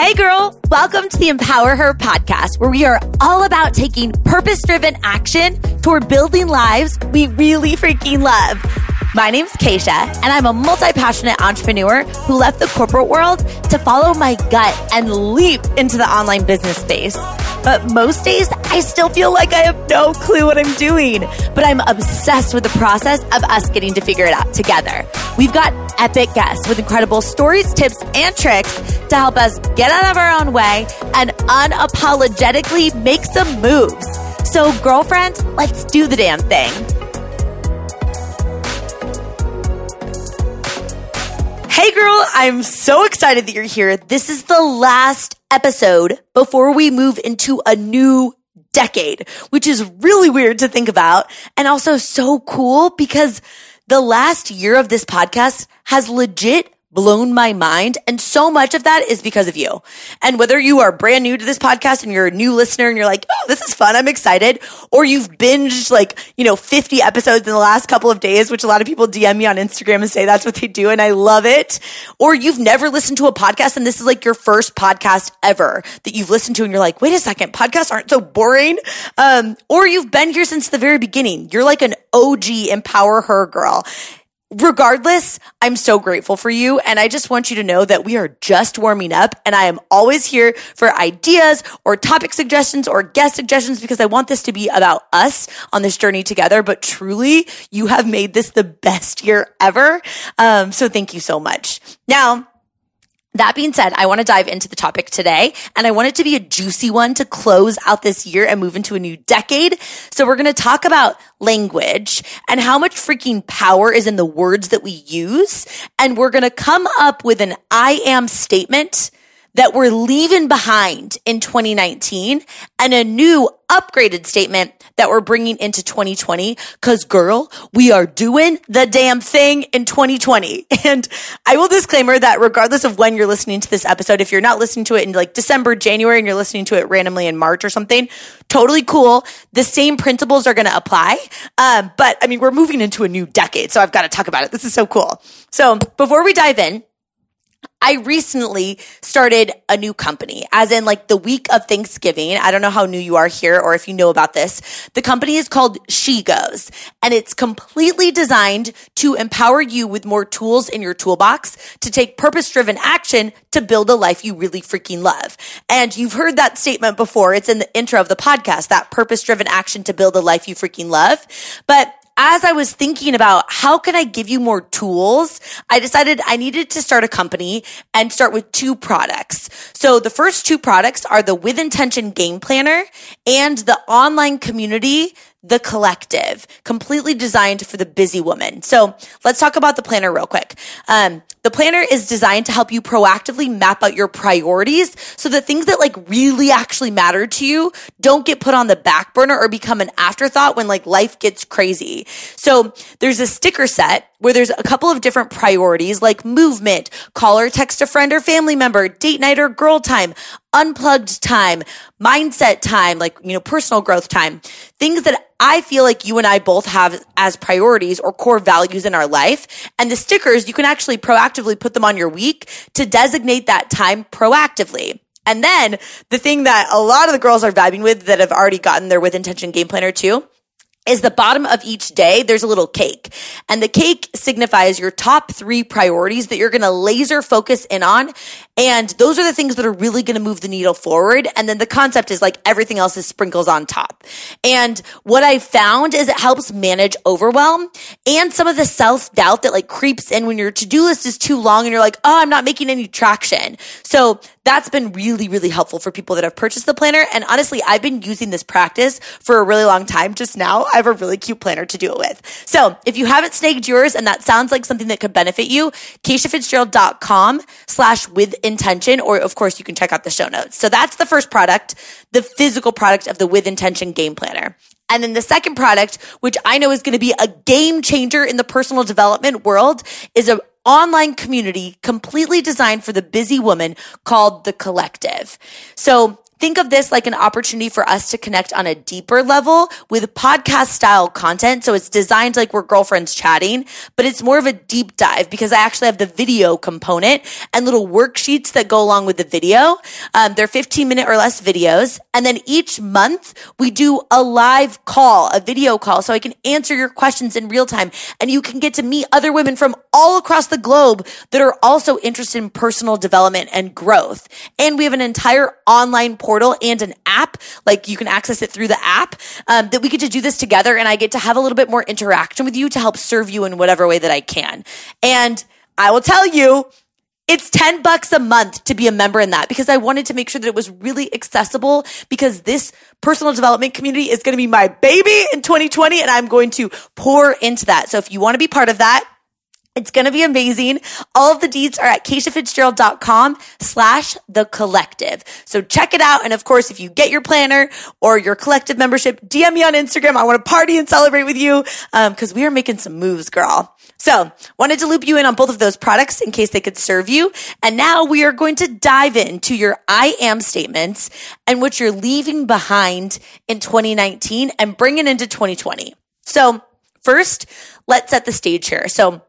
Hey, girl, welcome to the Empower Her podcast, where we are all about taking purpose driven action toward building lives we really freaking love. My name's Keisha, and I'm a multi passionate entrepreneur who left the corporate world to follow my gut and leap into the online business space. But most days, I still feel like I have no clue what I'm doing. But I'm obsessed with the process of us getting to figure it out together. We've got epic guests with incredible stories, tips, and tricks to help us get out of our own way and unapologetically make some moves. So, girlfriend, let's do the damn thing. Hey girl, I'm so excited that you're here. This is the last episode before we move into a new decade, which is really weird to think about and also so cool because the last year of this podcast has legit blown my mind. And so much of that is because of you. And whether you are brand new to this podcast and you're a new listener and you're like, oh, this is fun, I'm excited, or you've binged like, you know, 50 episodes in the last couple of days, which a lot of people DM me on Instagram and say that's what they do. And I love it. Or you've never listened to a podcast and this is like your first podcast ever that you've listened to and you're like, wait a second, podcasts aren't so boring. Um, or you've been here since the very beginning. You're like an OG empower her girl regardless, I'm so grateful for you. And I just want you to know that we are just warming up and I am always here for ideas or topic suggestions or guest suggestions because I want this to be about us on this journey together. But truly, you have made this the best year ever. Um, so thank you so much. Now, that being said, I want to dive into the topic today and I want it to be a juicy one to close out this year and move into a new decade. So we're going to talk about language and how much freaking power is in the words that we use. And we're going to come up with an I am statement that we're leaving behind in 2019 and a new upgraded statement that we're bringing into 2020. Cause girl, we are doing the damn thing in 2020. And I will disclaimer that regardless of when you're listening to this episode, if you're not listening to it in like December, January, and you're listening to it randomly in March or something, totally cool. The same principles are going to apply. Um, but I mean, we're moving into a new decade. So I've got to talk about it. This is so cool. So before we dive in, I recently started a new company, as in like the week of Thanksgiving. I don't know how new you are here or if you know about this. The company is called She Goes and it's completely designed to empower you with more tools in your toolbox to take purpose driven action to build a life you really freaking love. And you've heard that statement before. It's in the intro of the podcast, that purpose driven action to build a life you freaking love. But as I was thinking about how can I give you more tools, I decided I needed to start a company and start with two products. So the first two products are the With Intention Game Planner and the online community the Collective, completely designed for the busy woman. So let's talk about the planner real quick. Um, the planner is designed to help you proactively map out your priorities so that things that like really actually matter to you don't get put on the back burner or become an afterthought when like life gets crazy. So there's a sticker set where there's a couple of different priorities like movement, call or text a friend or family member, date night or girl time, unplugged time, mindset time, like, you know, personal growth time, things that I feel like you and I both have as priorities or core values in our life. And the stickers, you can actually proactively put them on your week to designate that time proactively. And then the thing that a lot of the girls are vibing with that have already gotten their with intention game planner too is the bottom of each day, there's a little cake. And the cake signifies your top three priorities that you're going to laser focus in on. And those are the things that are really going to move the needle forward. And then the concept is like everything else is sprinkles on top. And what I found is it helps manage overwhelm and some of the self doubt that like creeps in when your to do list is too long and you're like, oh, I'm not making any traction. So that's been really, really helpful for people that have purchased the planner. And honestly, I've been using this practice for a really long time. Just now, I have a really cute planner to do it with. So if you haven't snagged yours and that sounds like something that could benefit you, KeishaFitzgerald.com slash with intention, or of course you can check out the show notes. So that's the first product, the physical product of the with intention game planner. And then the second product, which I know is going to be a game changer in the personal development world, is a online community completely designed for the busy woman called The Collective. So think of this like an opportunity for us to connect on a deeper level with podcast style content. So it's designed like we're girlfriends chatting, but it's more of a deep dive because I actually have the video component and little worksheets that go along with the video. Um, they're 15 minute or less videos. And then each month we do a live call, a video call, so I can answer your questions in real time and you can get to meet other women from all across the globe that are also interested in personal development and growth. And we have an entire online portal and an app. Like you can access it through the app um, that we get to do this together. And I get to have a little bit more interaction with you to help serve you in whatever way that I can. And I will tell you, it's 10 bucks a month to be a member in that because I wanted to make sure that it was really accessible because this personal development community is going to be my baby in 2020 and I'm going to pour into that. So if you want to be part of that, it's going to be amazing. All of the deeds are at KeishaFitzgerald.com slash the collective. So check it out. And of course, if you get your planner or your collective membership, DM me on Instagram. I want to party and celebrate with you. Um, cause we are making some moves, girl. So wanted to loop you in on both of those products in case they could serve you. And now we are going to dive into your I am statements and what you're leaving behind in 2019 and bringing into 2020. So first, let's set the stage here. So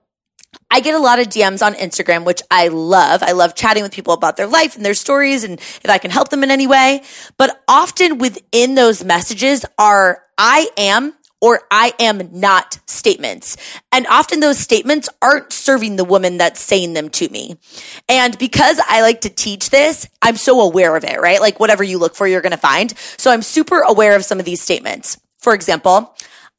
I get a lot of DMs on Instagram, which I love. I love chatting with people about their life and their stories and if I can help them in any way. But often within those messages are I am or I am not statements. And often those statements aren't serving the woman that's saying them to me. And because I like to teach this, I'm so aware of it, right? Like whatever you look for, you're going to find. So I'm super aware of some of these statements. For example,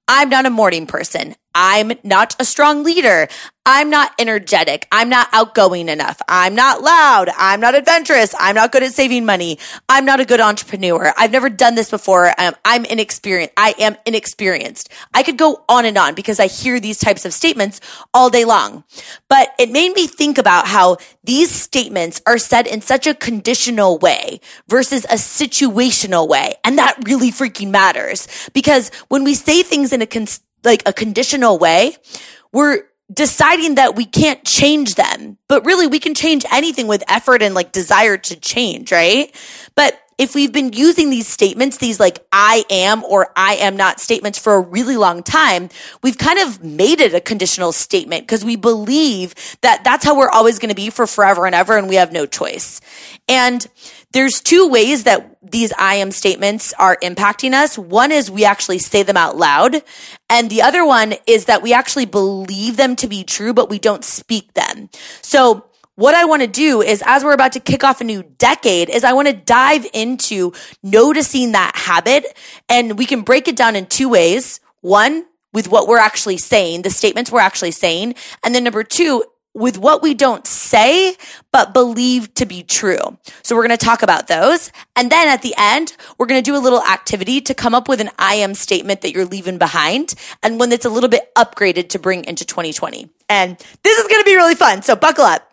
I'm not a morning person. I'm not a strong leader. I'm not energetic. I'm not outgoing enough. I'm not loud. I'm not adventurous. I'm not good at saving money. I'm not a good entrepreneur. I've never done this before. Um, I'm inexperienced. I am inexperienced. I could go on and on because I hear these types of statements all day long. But it made me think about how these statements are said in such a conditional way versus a situational way. And that really freaking matters because when we say things in a like a conditional way, we're deciding that we can't change them. But really, we can change anything with effort and like desire to change, right? But if we've been using these statements, these like I am or I am not statements for a really long time, we've kind of made it a conditional statement because we believe that that's how we're always going to be for forever and ever and we have no choice. And there's two ways that these I am statements are impacting us. One is we actually say them out loud. And the other one is that we actually believe them to be true, but we don't speak them. So what I want to do is as we're about to kick off a new decade is I want to dive into noticing that habit and we can break it down in two ways. One, with what we're actually saying, the statements we're actually saying. And then number two with what we don't say, but believe to be true. So we're going to talk about those. And then at the end, we're going to do a little activity to come up with an I am statement that you're leaving behind and one that's a little bit upgraded to bring into 2020. And this is going to be really fun. So buckle up.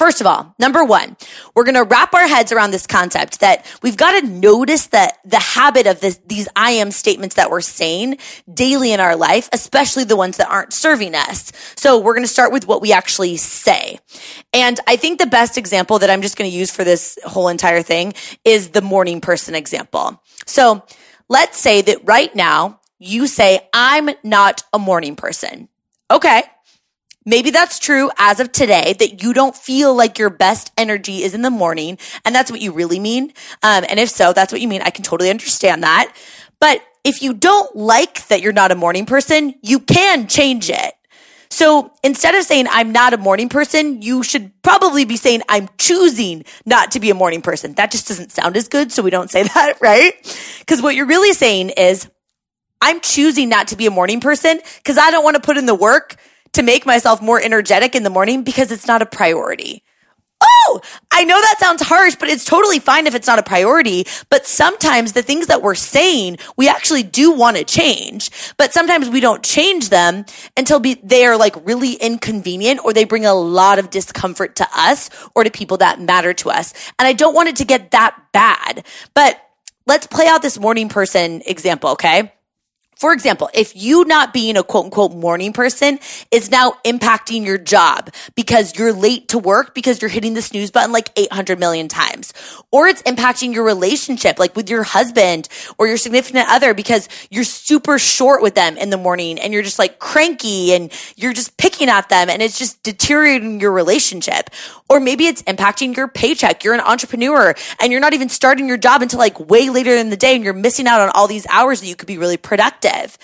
First of all, number one, we're going to wrap our heads around this concept that we've got to notice that the habit of this, these I am statements that we're saying daily in our life, especially the ones that aren't serving us. So we're going to start with what we actually say. And I think the best example that I'm just going to use for this whole entire thing is the morning person example. So let's say that right now you say, I'm not a morning person. Okay. Maybe that's true as of today that you don't feel like your best energy is in the morning. And that's what you really mean. Um, and if so, that's what you mean. I can totally understand that. But if you don't like that you're not a morning person, you can change it. So instead of saying I'm not a morning person, you should probably be saying I'm choosing not to be a morning person. That just doesn't sound as good. So we don't say that, right? Because what you're really saying is I'm choosing not to be a morning person because I don't want to put in the work to make myself more energetic in the morning because it's not a priority. Oh, I know that sounds harsh, but it's totally fine if it's not a priority. But sometimes the things that we're saying, we actually do want to change, but sometimes we don't change them until be, they are like really inconvenient or they bring a lot of discomfort to us or to people that matter to us. And I don't want it to get that bad, but let's play out this morning person example. Okay. For example, if you not being a quote unquote morning person is now impacting your job because you're late to work because you're hitting the snooze button like 800 million times, or it's impacting your relationship like with your husband or your significant other because you're super short with them in the morning and you're just like cranky and you're just picking at them and it's just deteriorating your relationship. Or maybe it's impacting your paycheck. You're an entrepreneur and you're not even starting your job until like way later in the day and you're missing out on all these hours that you could be really productive.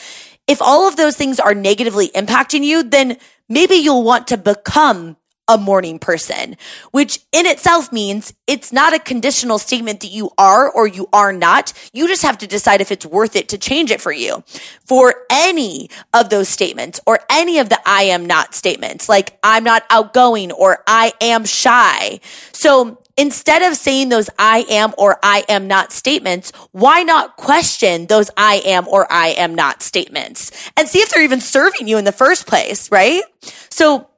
If all of those things are negatively impacting you, then maybe you'll want to become a morning person, which in itself means it's not a conditional statement that you are or you are not. You just have to decide if it's worth it to change it for you. For any of those statements or any of the I am not statements, like I'm not outgoing or I am shy. So instead of saying those I am or I am not statements, why not question those I am or I am not statements and see if they're even serving you in the first place, right? So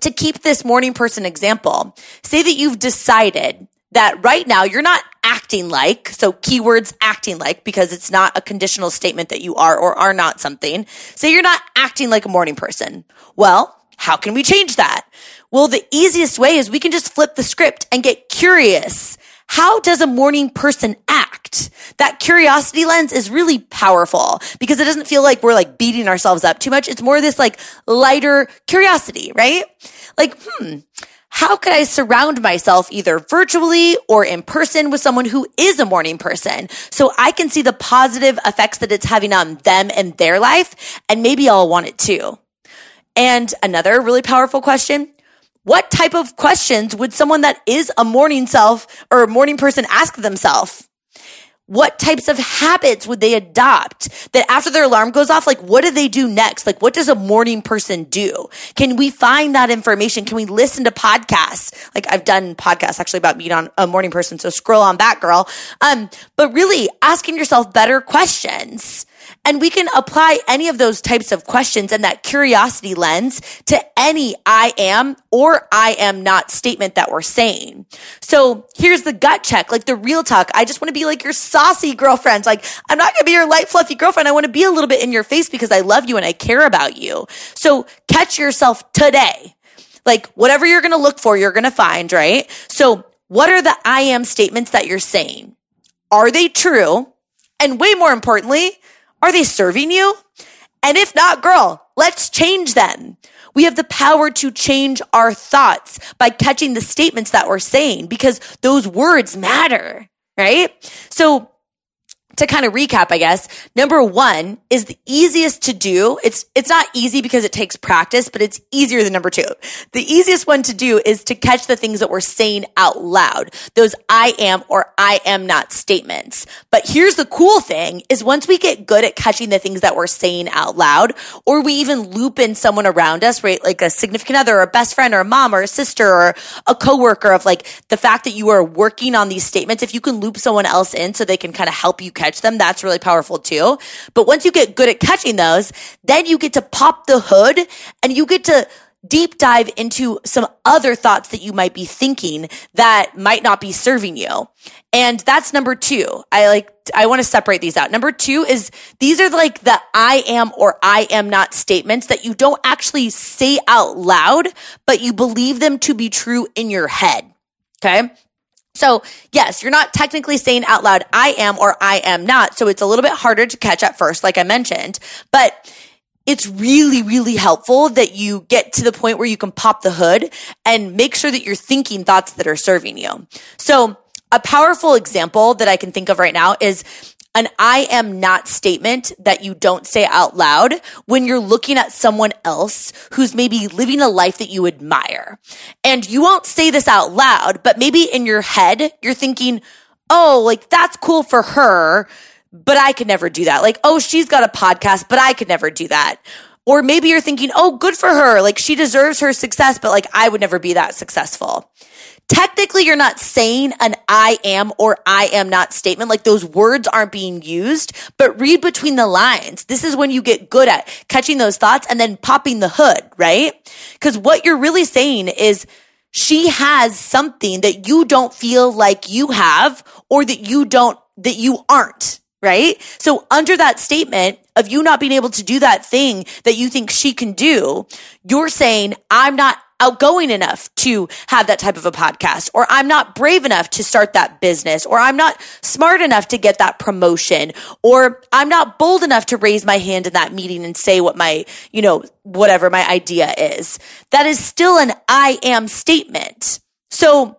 to keep this morning person example, say that you've decided that right now you're not acting like, so keywords acting like, because it's not a conditional statement that you are or are not something. Say you're not acting like a morning person. Well, how can we change that? Well, the easiest way is we can just flip the script and get curious. How does a morning person act? That curiosity lens is really powerful because it doesn't feel like we're like beating ourselves up too much. It's more this like lighter curiosity, right? Like, hmm, how could I surround myself either virtually or in person with someone who is a morning person so I can see the positive effects that it's having on them and their life and maybe I'll want it too. And another really powerful question what type of questions would someone that is a morning self or a morning person ask themselves? What types of habits would they adopt that after their alarm goes off? Like, what do they do next? Like, what does a morning person do? Can we find that information? Can we listen to podcasts? Like, I've done podcasts actually about being on a morning person. So scroll on back, girl. Um, but really asking yourself better questions and we can apply any of those types of questions and that curiosity lens to any I am or I am not statement that we're saying. So here's the gut check, like the real talk. I just want to be like your saucy girlfriend. Like I'm not going to be your light, fluffy girlfriend. I want to be a little bit in your face because I love you and I care about you. So catch yourself today. Like whatever you're going to look for, you're going to find, right? So what are the I am statements that you're saying? Are they true? And way more importantly, are they serving you? And if not, girl, let's change them. We have the power to change our thoughts by catching the statements that we're saying because those words matter, right? So to kind of recap, I guess, number one is the easiest to do. It's, it's not easy because it takes practice, but it's easier than number two. The easiest one to do is to catch the things that we're saying out loud. Those I am or I am not statements. But here's the cool thing is once we get good at catching the things that we're saying out loud, or we even loop in someone around us, right? Like a significant other or a best friend or a mom or a sister or a coworker of like the fact that you are working on these statements. If you can loop someone else in so they can kind of help you catch catch them. That's really powerful too. But once you get good at catching those, then you get to pop the hood and you get to deep dive into some other thoughts that you might be thinking that might not be serving you. And that's number two. I like, I want to separate these out. Number two is these are like the I am or I am not statements that you don't actually say out loud, but you believe them to be true in your head. Okay. So yes, you're not technically saying out loud, I am or I am not. So it's a little bit harder to catch at first, like I mentioned, but it's really, really helpful that you get to the point where you can pop the hood and make sure that you're thinking thoughts that are serving you. So a powerful example that I can think of right now is an I am not statement that you don't say out loud when you're looking at someone else who's maybe living a life that you admire. And you won't say this out loud, but maybe in your head, you're thinking, Oh, like that's cool for her, but I could never do that. Like, oh, she's got a podcast, but I could never do that. Or maybe you're thinking, oh, good for her. Like she deserves her success, but like I would never be that successful. Technically, you're not saying an I am or I am not statement. Like those words aren't being used, but read between the lines. This is when you get good at catching those thoughts and then popping the hood, right? Because what you're really saying is, she has something that you don't feel like you have or that you don't, that you aren't, right? So under that statement, of you not being able to do that thing that you think she can do, you're saying, I'm not outgoing enough to have that type of a podcast, or I'm not brave enough to start that business, or I'm not smart enough to get that promotion, or I'm not bold enough to raise my hand in that meeting and say what my, you know, whatever my idea is. That is still an I am statement. So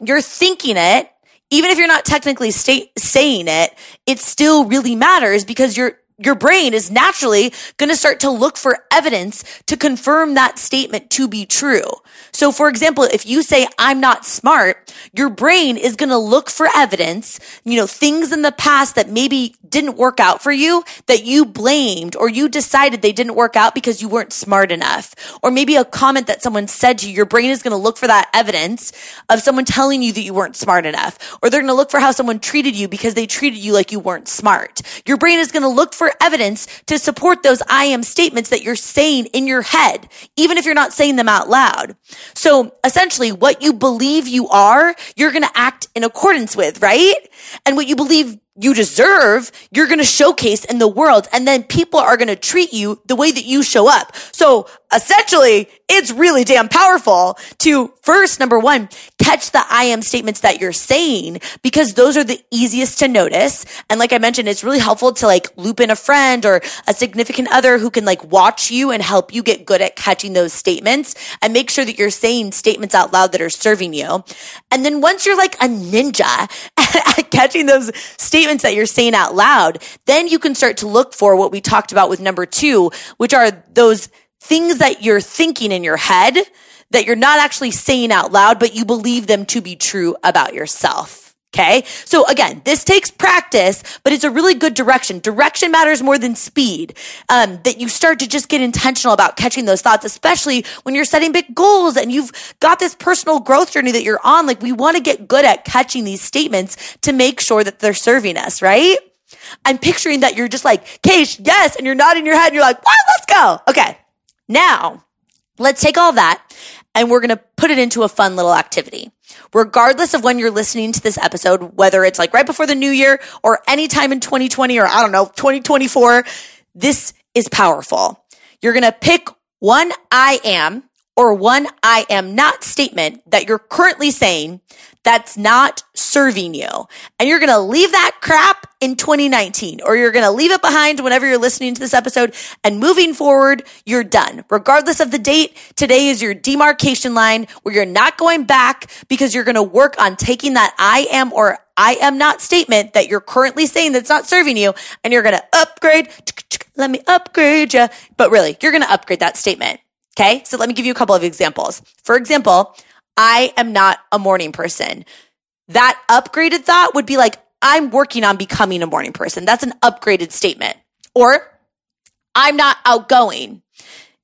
you're thinking it. Even if you're not technically state, saying it, it still really matters because you're your brain is naturally going to start to look for evidence to confirm that statement to be true. So, for example, if you say, I'm not smart, your brain is going to look for evidence, you know, things in the past that maybe didn't work out for you that you blamed or you decided they didn't work out because you weren't smart enough. Or maybe a comment that someone said to you, your brain is going to look for that evidence of someone telling you that you weren't smart enough. Or they're going to look for how someone treated you because they treated you like you weren't smart. Your brain is going to look for evidence to support those I am statements that you're saying in your head, even if you're not saying them out loud. So essentially what you believe you are, you're going to act in accordance with, right? And what you believe you deserve, you're going to showcase in the world. And then people are going to treat you the way that you show up. So essentially, it's really damn powerful to first, number one, catch the I am statements that you're saying because those are the easiest to notice. And like I mentioned, it's really helpful to like loop in a friend or a significant other who can like watch you and help you get good at catching those statements and make sure that you're saying statements out loud that are serving you. And then once you're like a ninja at catching those statements that you're saying out loud, then you can start to look for what we talked about with number two, which are those things that you're thinking in your head that you're not actually saying out loud, but you believe them to be true about yourself. Okay. So again, this takes practice, but it's a really good direction. Direction matters more than speed. Um, that you start to just get intentional about catching those thoughts, especially when you're setting big goals and you've got this personal growth journey that you're on. Like we want to get good at catching these statements to make sure that they're serving us, right? I'm picturing that you're just like, Keish, yes. And you're nodding your head and you're like, what? Let's go. Okay. Now let's take all that and we're going to put it into a fun little activity. Regardless of when you're listening to this episode, whether it's like right before the new year or anytime in 2020 or I don't know, 2024, this is powerful. You're going to pick one I am or one I am not statement that you're currently saying that's not serving you. And you're going to leave that crap in 2019 or you're going to leave it behind whenever you're listening to this episode and moving forward, you're done. Regardless of the date, today is your demarcation line where you're not going back because you're going to work on taking that I am or I am not statement that you're currently saying that's not serving you and you're going to upgrade. Let me upgrade you. But really, you're going to upgrade that statement. Okay. So let me give you a couple of examples. For example, I am not a morning person. That upgraded thought would be like, I'm working on becoming a morning person. That's an upgraded statement. Or I'm not outgoing.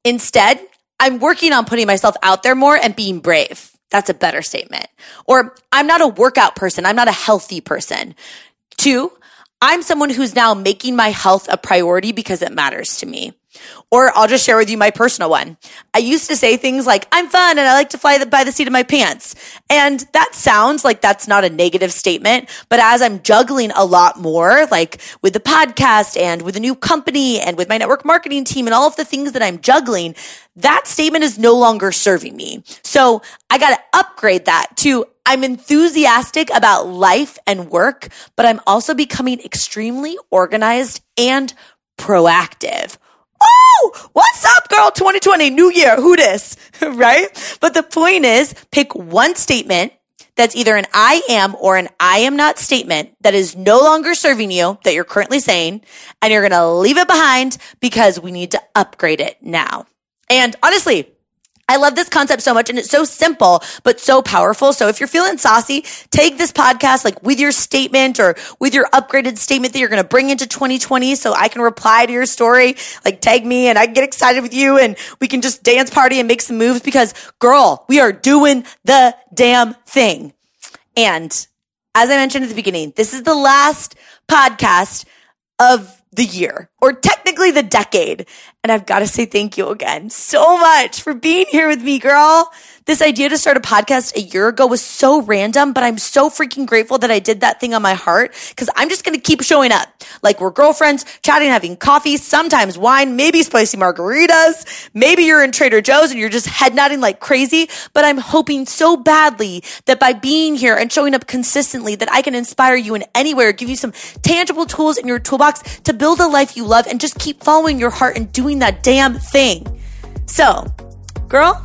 Instead, I'm working on putting myself out there more and being brave. That's a better statement. Or I'm not a workout person. I'm not a healthy person. Two, I'm someone who's now making my health a priority because it matters to me. Or I'll just share with you my personal one. I used to say things like, I'm fun and I like to fly by the seat of my pants. And that sounds like that's not a negative statement. But as I'm juggling a lot more, like with the podcast and with a new company and with my network marketing team and all of the things that I'm juggling, that statement is no longer serving me. So I got to upgrade that to I'm enthusiastic about life and work, but I'm also becoming extremely organized and proactive. What's up, girl? 2020, new year. Who this? right? But the point is pick one statement that's either an I am or an I am not statement that is no longer serving you that you're currently saying, and you're going to leave it behind because we need to upgrade it now. And honestly, I love this concept so much and it's so simple, but so powerful. So if you're feeling saucy, take this podcast like with your statement or with your upgraded statement that you're going to bring into 2020 so I can reply to your story, like tag me and I get excited with you and we can just dance party and make some moves because girl, we are doing the damn thing. And as I mentioned at the beginning, this is the last podcast of the year. or technically the decade. And I've got to say thank you again so much for being here with me, girl. This idea to start a podcast a year ago was so random, but I'm so freaking grateful that I did that thing on my heart because I'm just going to keep showing up. Like we're girlfriends, chatting, having coffee, sometimes wine, maybe spicy margaritas. Maybe you're in Trader Joe's and you're just head nodding like crazy. But I'm hoping so badly that by being here and showing up consistently that I can inspire you in anywhere, give you some tangible tools in your toolbox to build a life you love and just keep following your heart and doing that damn thing. So, girl,